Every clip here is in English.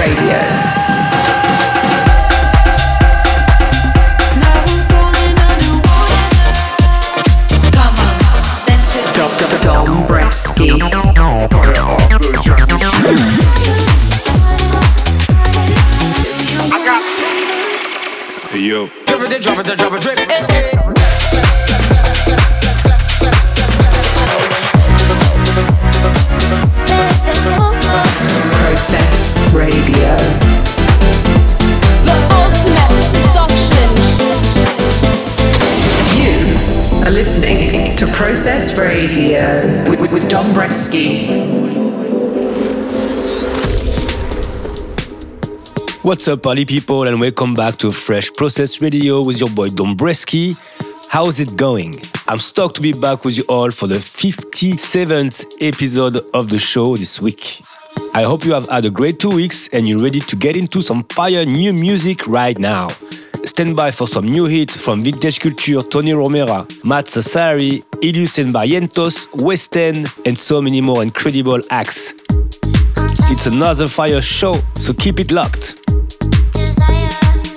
Radio. What's up, party people, and welcome back to Fresh Process Radio with your boy Dombresky. How's it going? I'm stoked to be back with you all for the 57th episode of the show this week. I hope you have had a great two weeks and you're ready to get into some fire new music right now. Stand by for some new hits from Vintage Culture, Tony Romera, Matt Sassari, Illyus and Barrientos, Westend, and so many more incredible acts. It's another fire show, so keep it locked.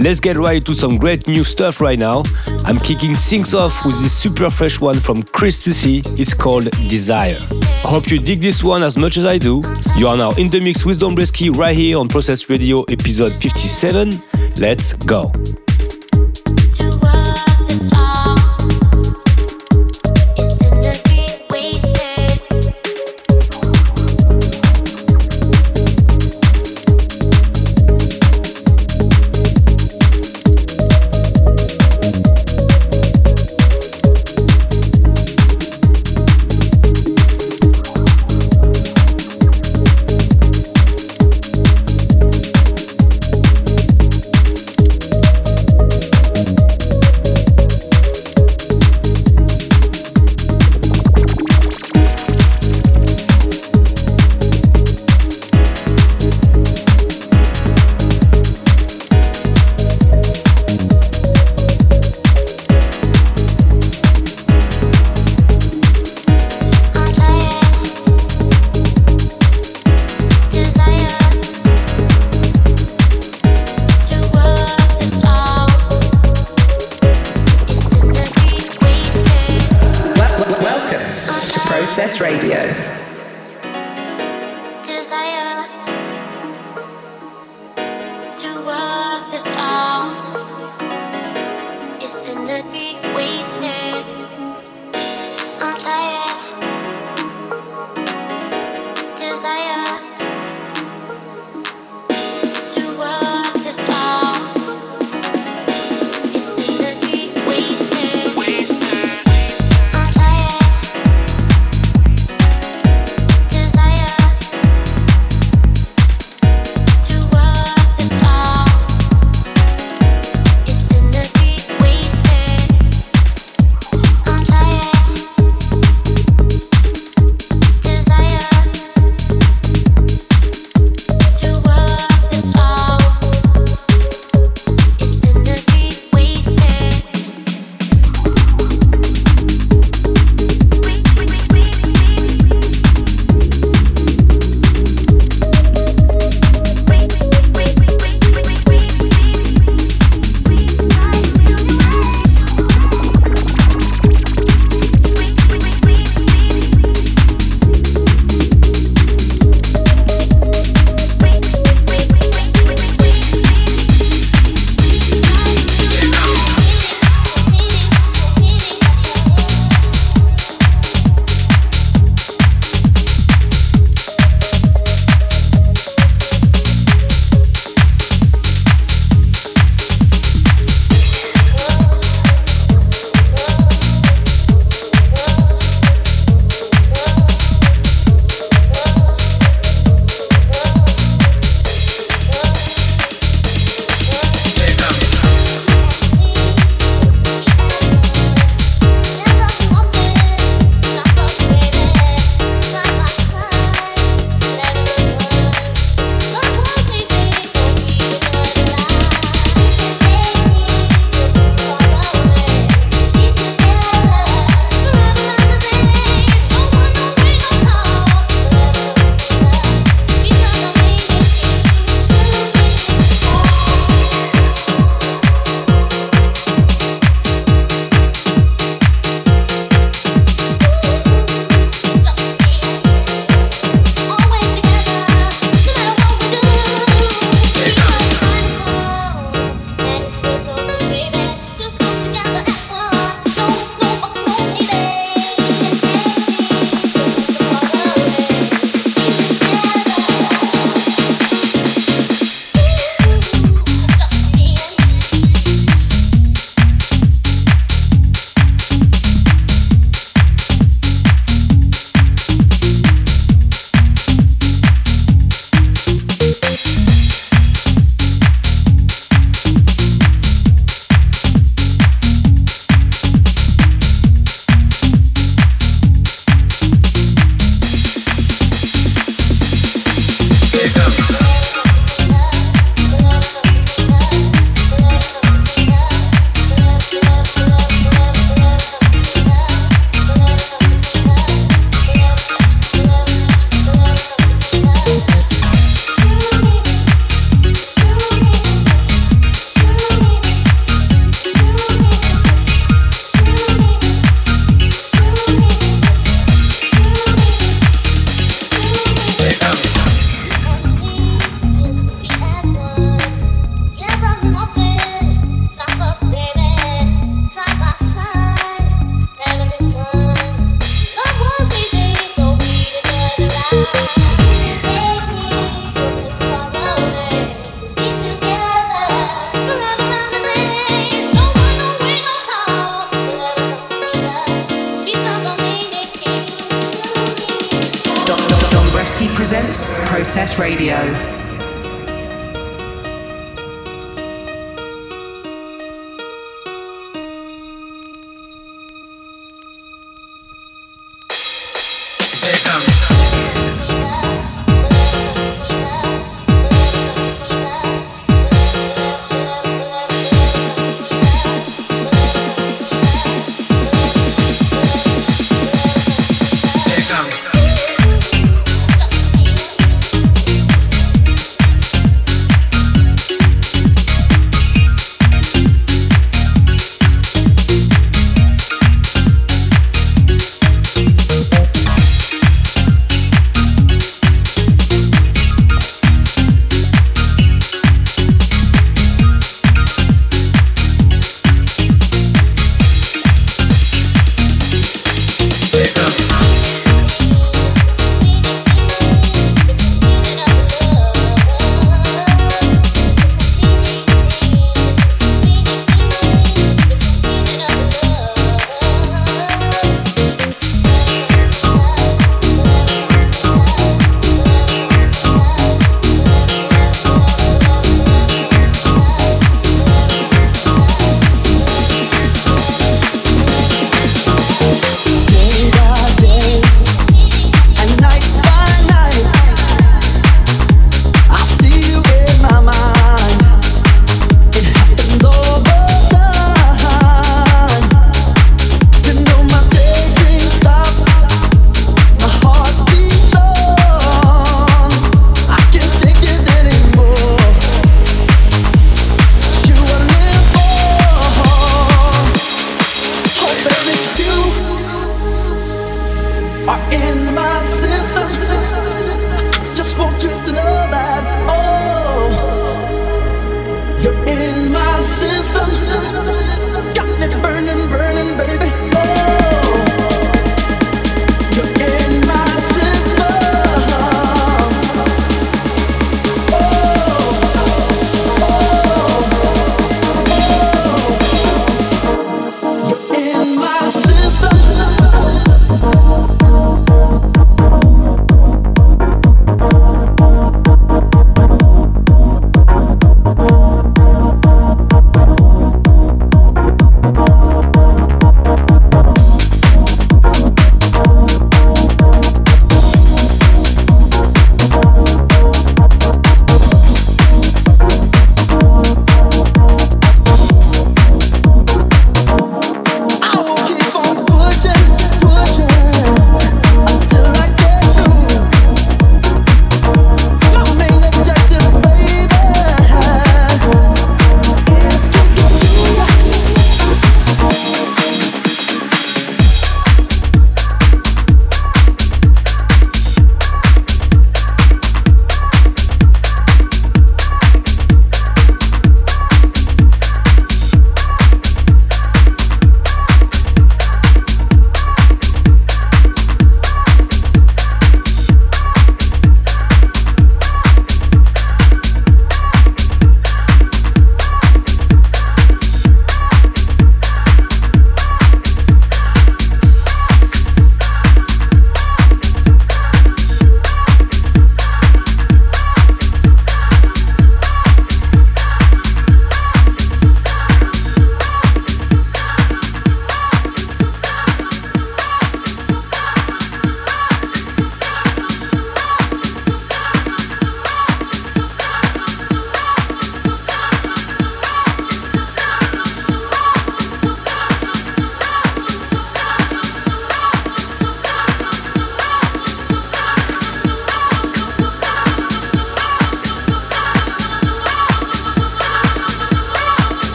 Let's get right to some great new stuff right now. I'm kicking things off with this super fresh one from Chris Stussy. It's called Desire. Hope you dig this one as much as I do. You are now in the mix with Dombresky right here on Process Radio episode 57. Let's go.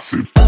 impossible.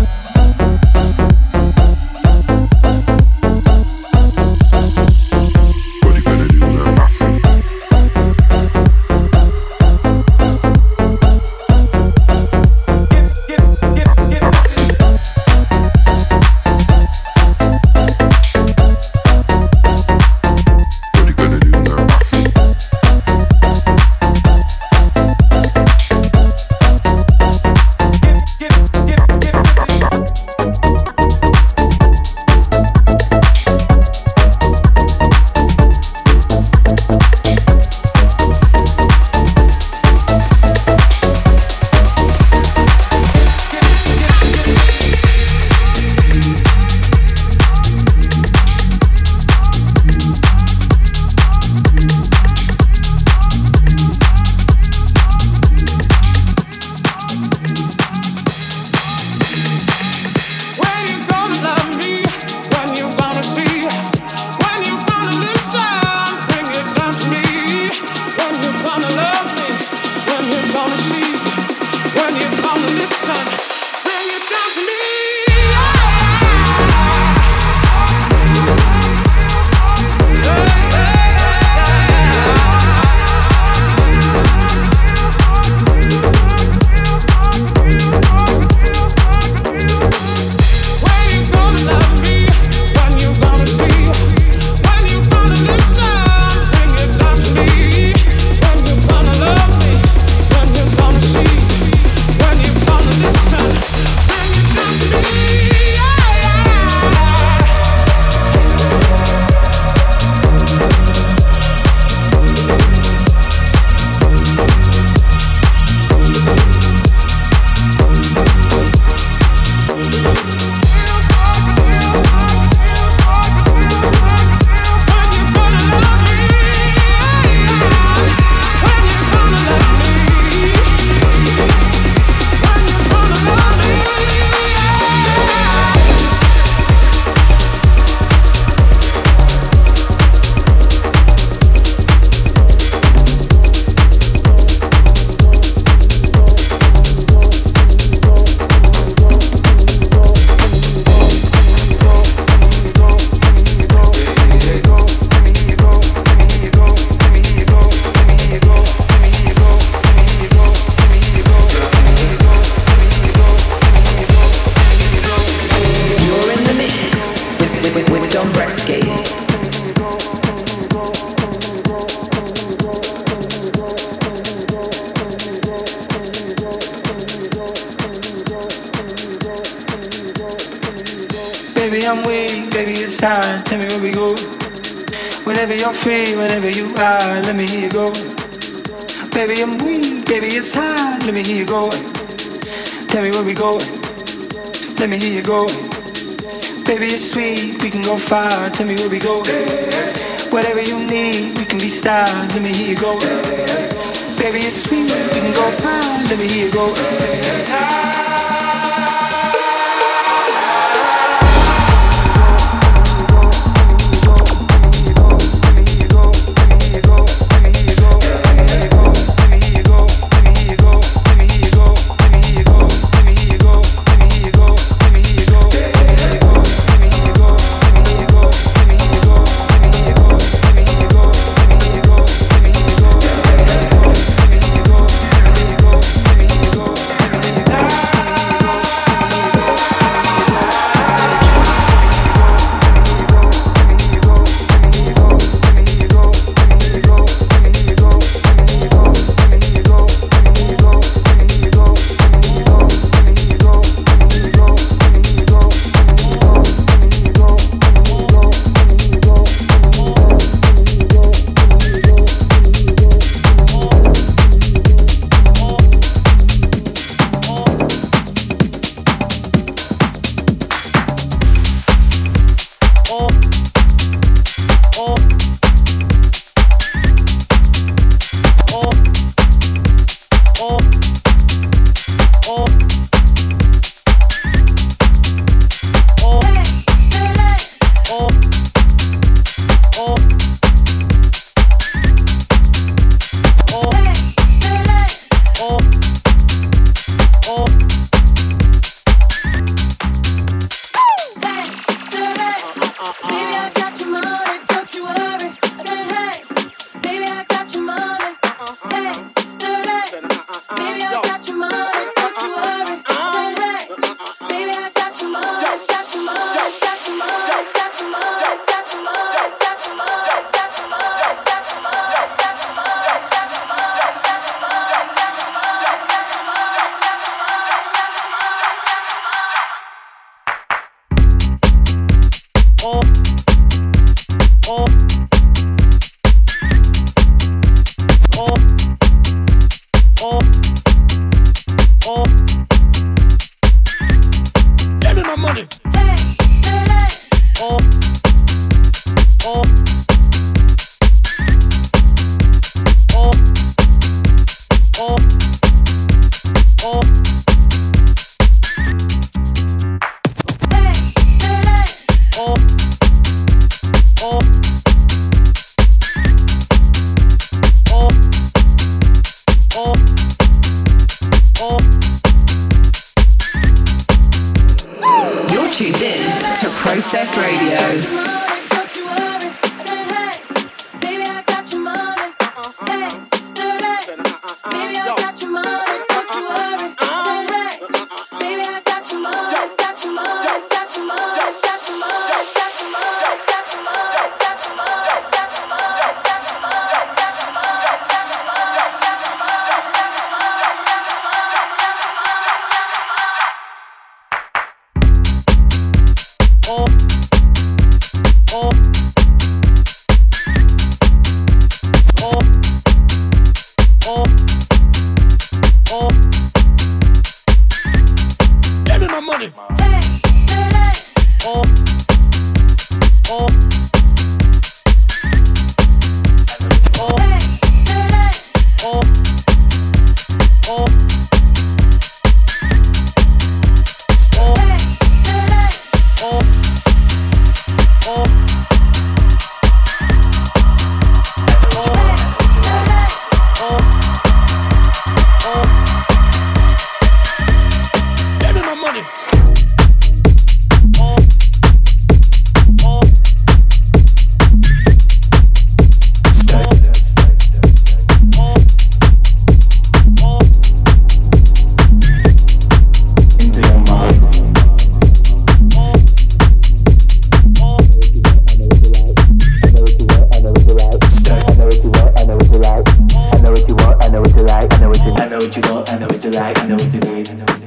know what you want, I know what you like, I know what you need.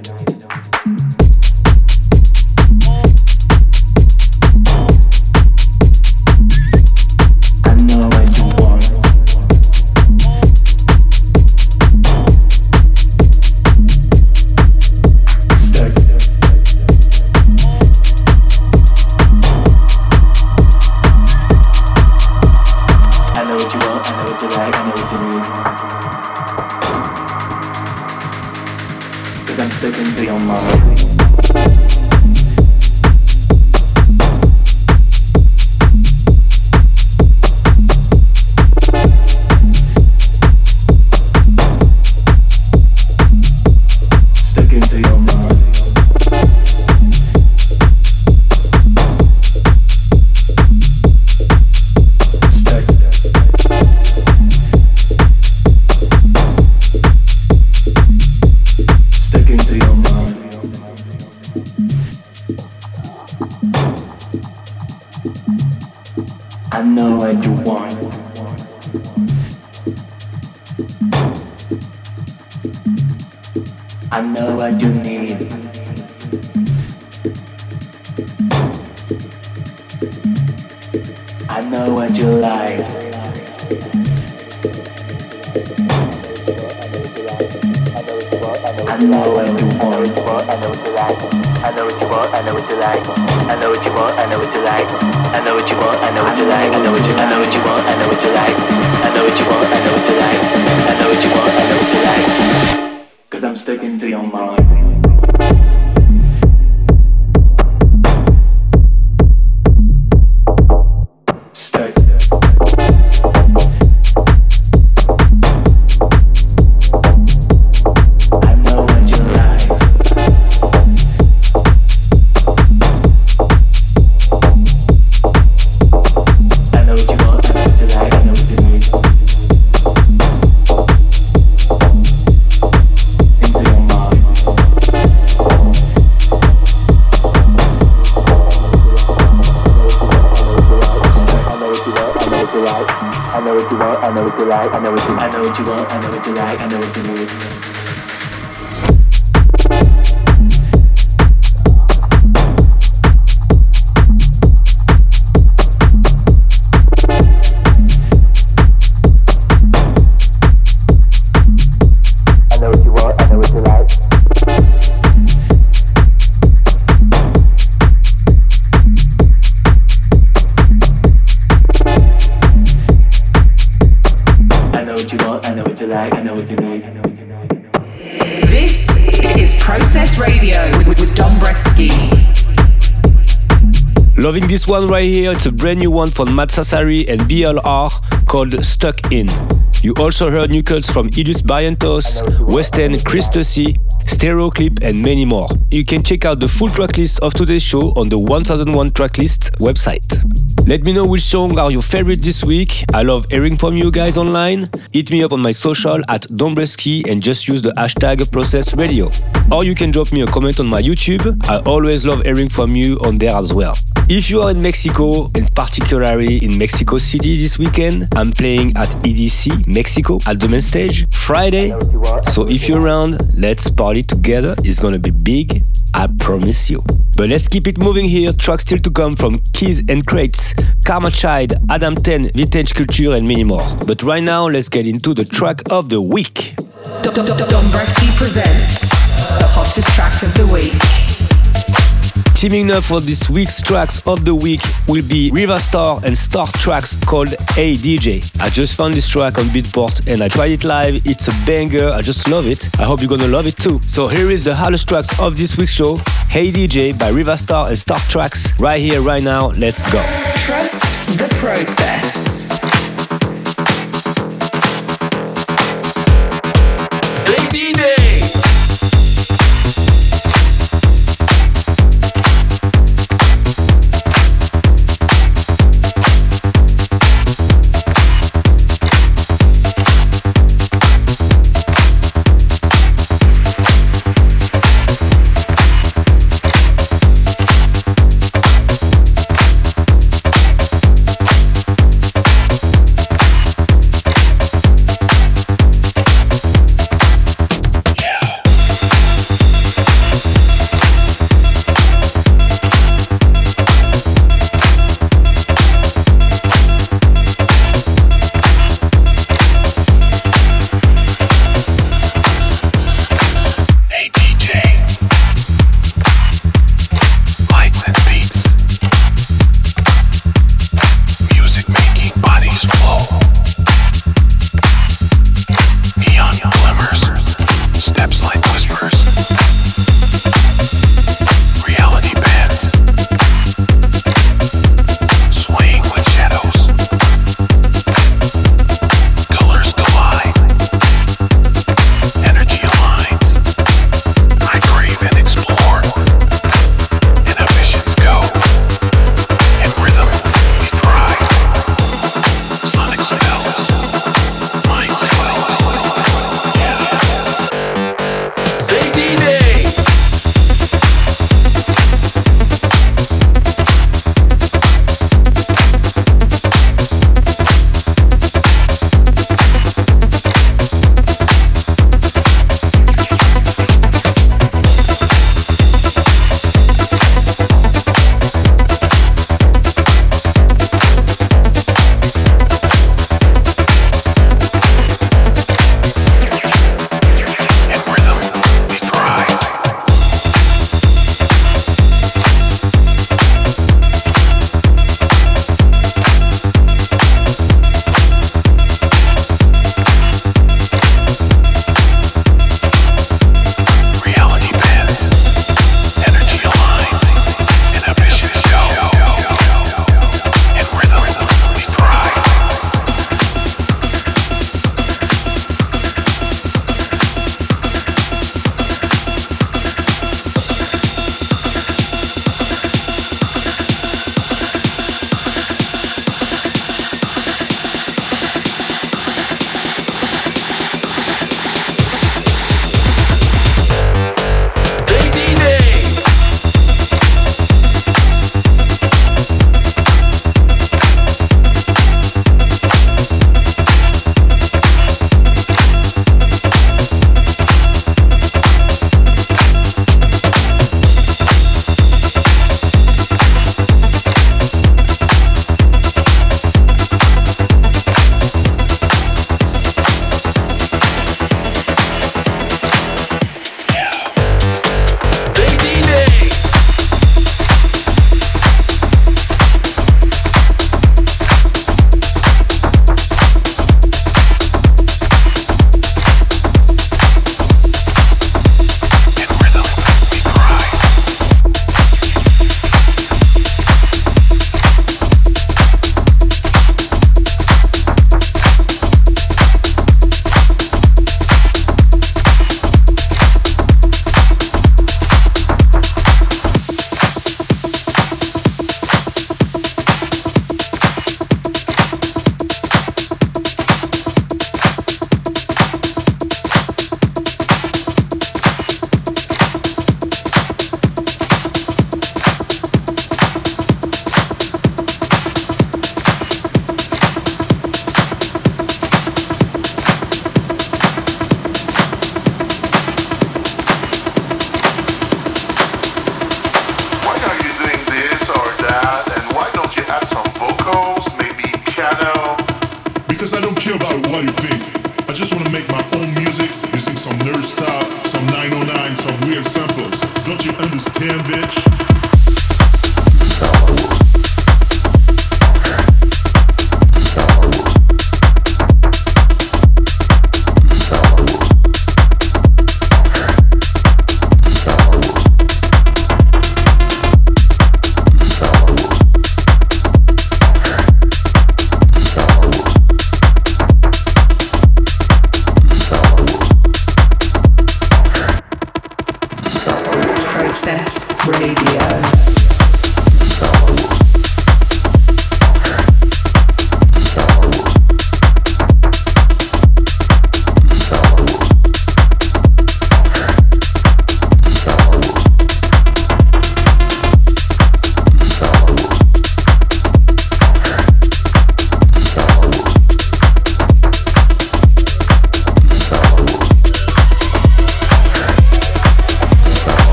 One right here, it's a brand new one from Matt Sassari and BLR called Stuck In. You also heard new cuts from Illyus Barrientos, Westend, Christosi, Stereoclip, and many more. You can check out the full tracklist of today's show on the 1001 Tracklist website. Let me know which song are your favorite this week. I love hearing from you guys online. Hit me up on my social at Dombresky and just use the hashtag Process Radio. Or you can drop me a comment on my YouTube. I always love hearing from you on there as well. If you are in Mexico, and particularly in Mexico City this weekend, I'm playing at EDC Mexico at the main stage Friday. So if you're around, let's party together. It's gonna be big, I promise you. But let's keep it moving here. Tracks still to come from Keys N Krates, Karma Child, Adam Ten, Vintage Culture, and many more. But right now, let's get into the track of the week. Dombresky presents the hottest track of the week. Teaming up for this week's tracks of the week will be Riva Starr and Starr Traxx called Hey DJ. I just found this track on Beatport and I tried it live. It's a banger. I just love it. I hope you're gonna love it too. So here is the hottest tracks of this week's show. Hey DJ by Riva Starr and Starr Traxx right here, right now. Let's go. Trust the process.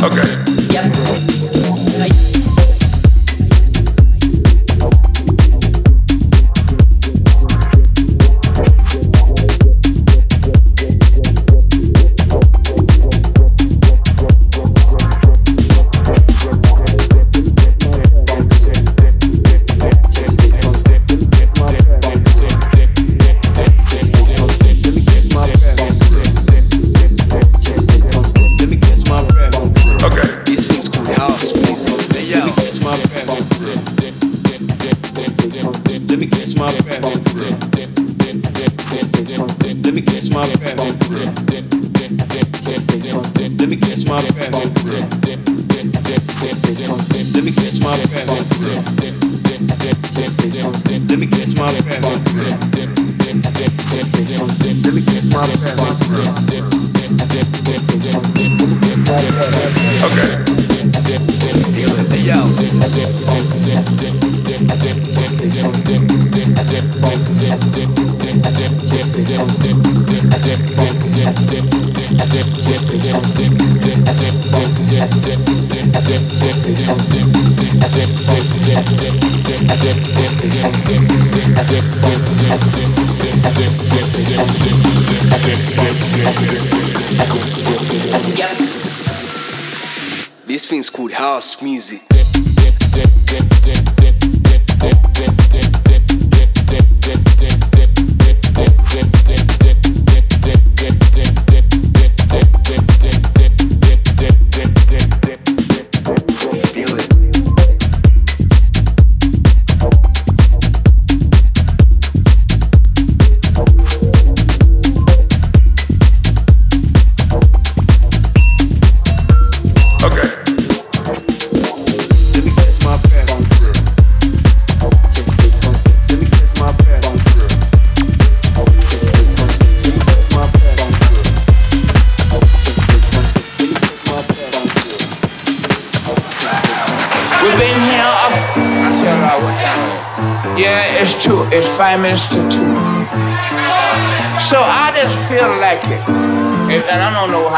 Five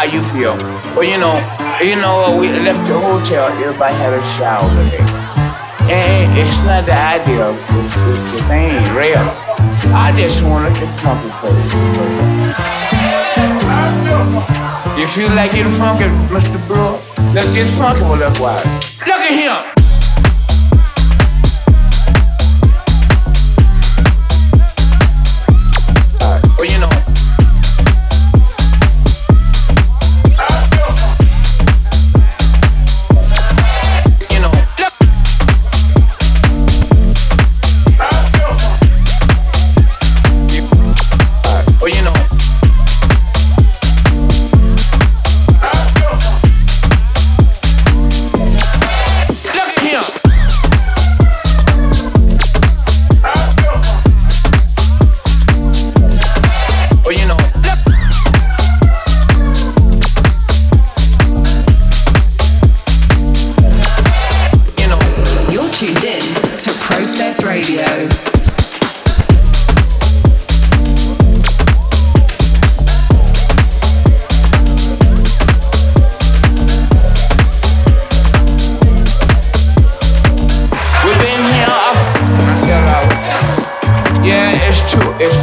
how you feel. But you know, you know, we left the hotel, everybody had a shower today. And it's not the idea of the thing real. I just wanted to place. You feel like getting funky, Mr. Brewer? Let's get funky with that while. Look at him.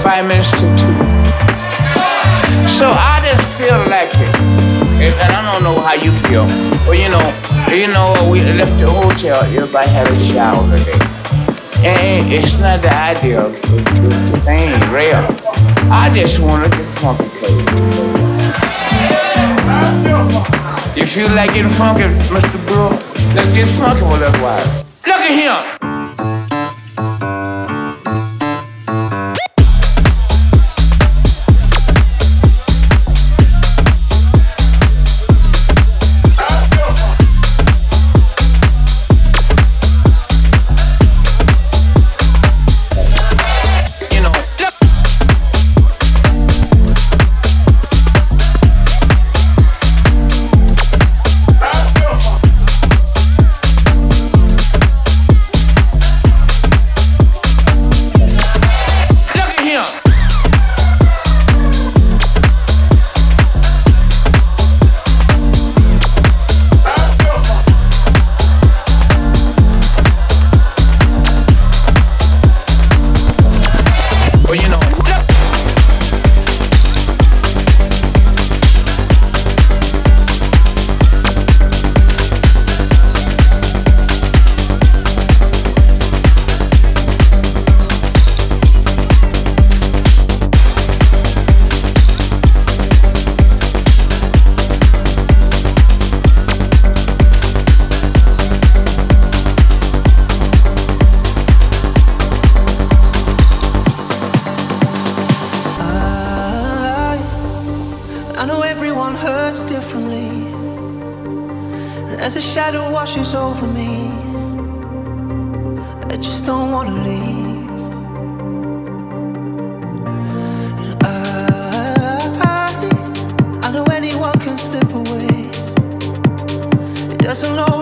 five minutes to two. So I just feel like it. And I don't know how you feel. But you know, you know, we left the hotel, everybody had a shower today. And it's not the idea of the thing, real. I just wanted to funky If you feel like getting funky, Mr. Brewer, let's get funky with that wife. Look at him! I just don't wanna leave. And I, I know anyone can slip away. It doesn't always.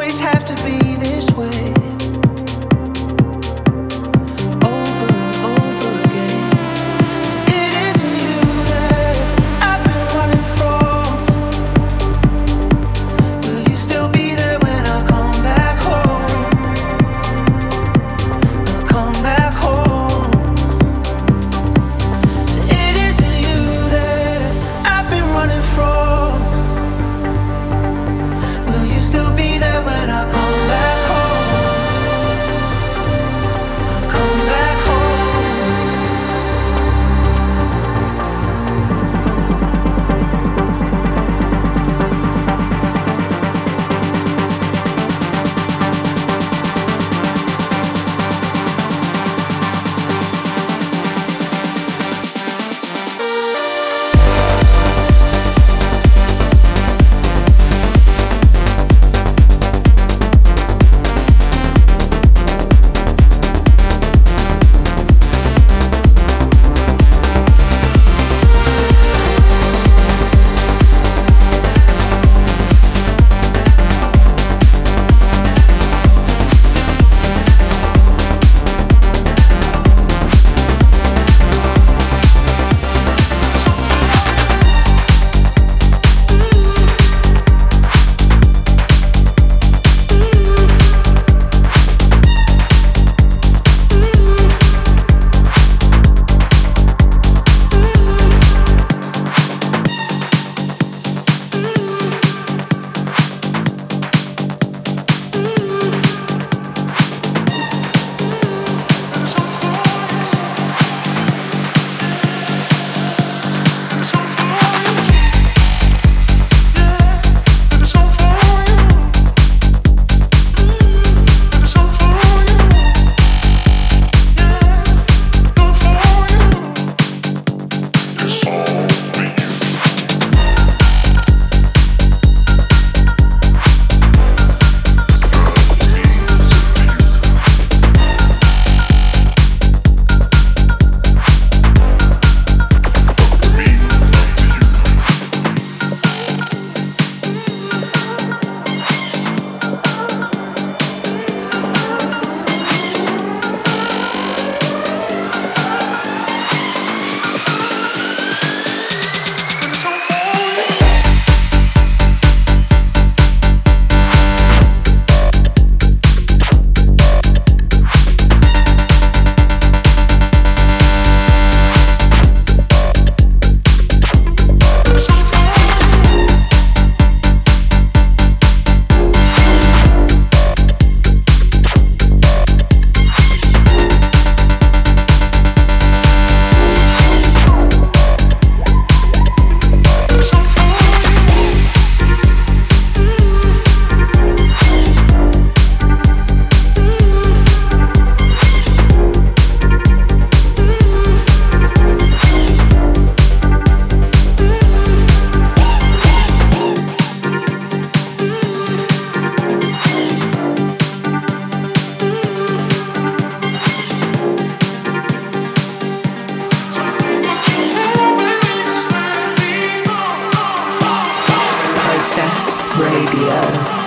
Success Radio.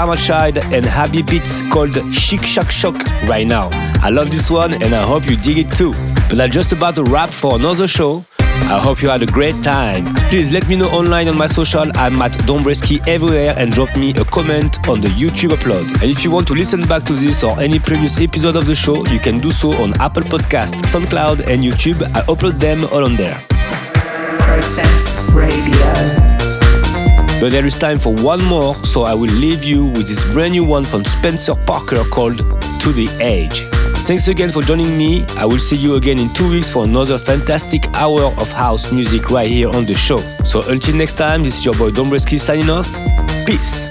Karma Child and Habibeats called Shik Shak Shok right now. I love this one and I hope you dig it too. But I'm just about to wrap for another show. I hope you had a great time. Please let me know online on my social. I'm at Dombresky everywhere and drop me a comment on the YouTube upload. And if you want to listen back to this or any previous episode of the show, you can do so on Apple Podcast, SoundCloud, and YouTube. I upload them all on there. Process Radio. But there is time for one more, so I will leave you with this brand new one from Spencer Parker called To the Edge. Thanks again for joining me. I will see you again in two weeks for another fantastic hour of house music right here on the show. So until next time, this is your boy Dombresky signing off. Peace.